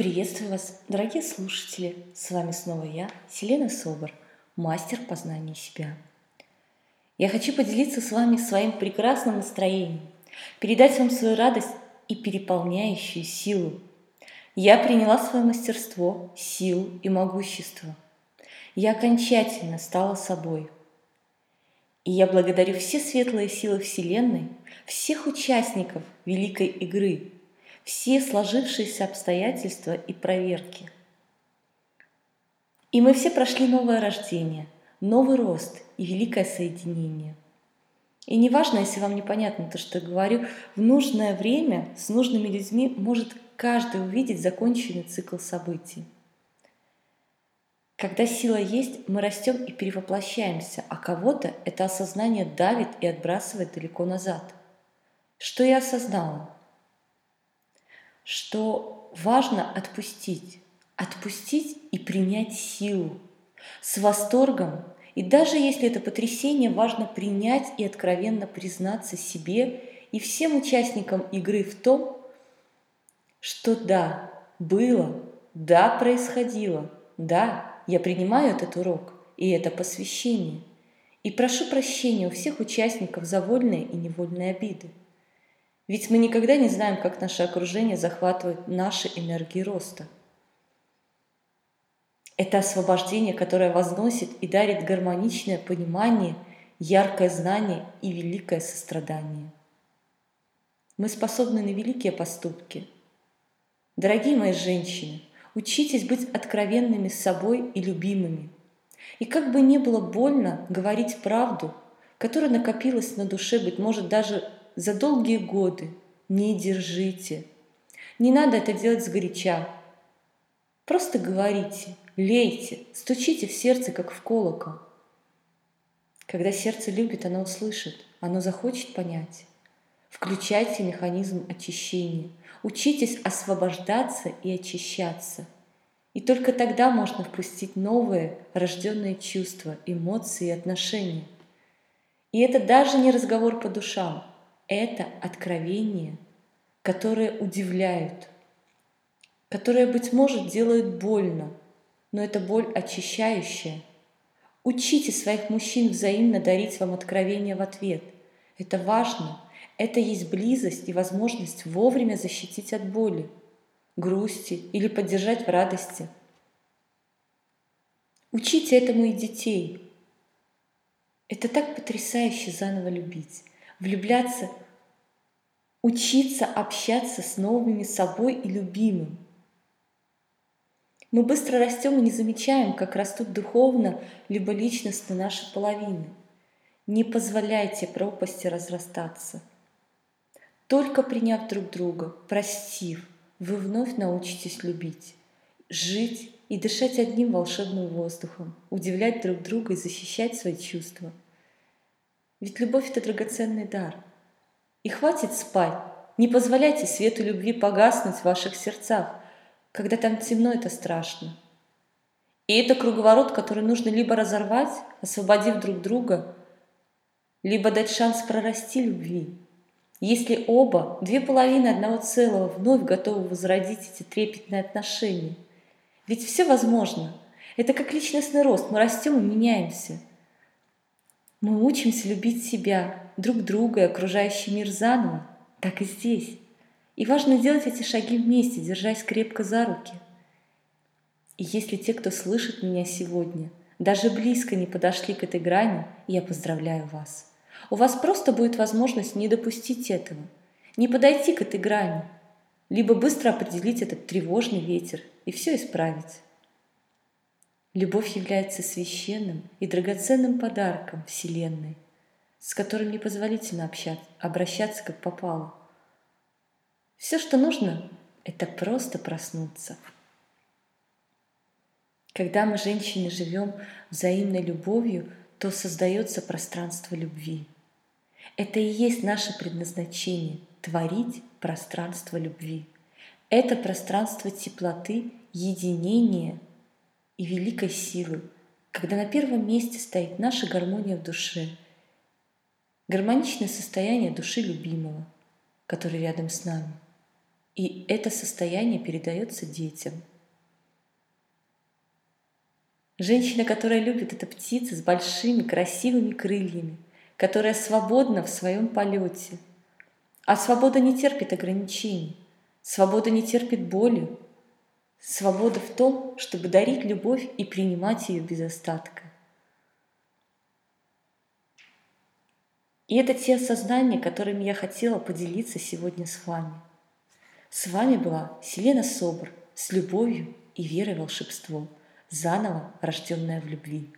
Приветствую вас, дорогие слушатели! С вами снова я, Селена Собор, мастер познания себя. Я хочу поделиться с вами своим прекрасным настроением, передать вам свою радость и переполняющую силу. Я приняла свое мастерство, силу и могущество. Я окончательно стала собой. И я благодарю все светлые силы Вселенной, всех участников великой игры – все сложившиеся обстоятельства и проверки. И мы все прошли новое рождение, новый рост и великое соединение. И неважно, если вам непонятно то, что я говорю, в нужное время с нужными людьми может каждый увидеть законченный цикл событий. Когда сила есть, мы растем и перевоплощаемся, а кого-то это осознание давит и отбрасывает далеко назад. Что я осознала? Что важно отпустить, отпустить и принять силу с восторгом. И даже если это потрясение, важно принять и откровенно признаться себе и всем участникам игры в том, что да, было, да, происходило, да, я принимаю этот урок и это посвящение. И прошу прощения у всех участников за вольные и невольные обиды. Ведь мы никогда не знаем, как наше окружение захватывает наши энергии роста. Это освобождение, которое возносит и дарит гармоничное понимание, яркое знание и великое сострадание. Мы способны на великие поступки. Дорогие мои женщины, учитесь быть откровенными с собой и любимыми. И как бы ни было больно говорить правду, которая накопилась на душе, быть может, даже за долгие годы. Не держите. Не надо это делать сгоряча. Просто говорите, лейте, стучите в сердце, как в колокол. Когда сердце любит, оно услышит, оно захочет понять. Включайте механизм очищения. Учитесь освобождаться и очищаться. И только тогда можно впустить новые, рожденные чувства, эмоции и отношения. И это даже не разговор по душам – это откровения, которые удивляют, которые, быть может, делают больно, но это боль очищающая. Учите своих мужчин взаимно дарить вам откровения в ответ. Это важно. Это есть близость и возможность вовремя защитить от боли, грусти или поддержать в радости. Учите этому и детей. Это так потрясающе заново любить влюбляться, учиться общаться с новыми собой и любимым. Мы быстро растем и не замечаем, как растут духовно либо личностно наши половины. Не позволяйте пропасти разрастаться. Только приняв друг друга, простив, вы вновь научитесь любить, жить и дышать одним волшебным воздухом, удивлять друг друга и защищать свои чувства – ведь любовь – это драгоценный дар. И хватит спать. Не позволяйте свету любви погаснуть в ваших сердцах. Когда там темно, это страшно. И это круговорот, который нужно либо разорвать, освободив друг друга, либо дать шанс прорасти любви. Если оба, две половины одного целого, вновь готовы возродить эти трепетные отношения. Ведь все возможно. Это как личностный рост. Мы растем и меняемся – мы учимся любить себя, друг друга и окружающий мир заново, так и здесь. И важно делать эти шаги вместе, держась крепко за руки. И если те, кто слышит меня сегодня, даже близко не подошли к этой грани, я поздравляю вас. У вас просто будет возможность не допустить этого, не подойти к этой грани, либо быстро определить этот тревожный ветер и все исправить. Любовь является священным и драгоценным подарком Вселенной, с которым непозволительно общаться, обращаться как попало. Все, что нужно, это просто проснуться. Когда мы, женщины, живем взаимной любовью, то создается пространство любви. Это и есть наше предназначение – творить пространство любви. Это пространство теплоты, единения – и великой силы, когда на первом месте стоит наша гармония в душе, гармоничное состояние души любимого, который рядом с нами. И это состояние передается детям. Женщина, которая любит, это птица с большими красивыми крыльями, которая свободна в своем полете. А свобода не терпит ограничений. Свобода не терпит боли. Свобода в том, чтобы дарить любовь и принимать ее без остатка. И это те осознания, которыми я хотела поделиться сегодня с вами. С вами была Селена Собор с любовью и верой в волшебство, заново рожденная в любви.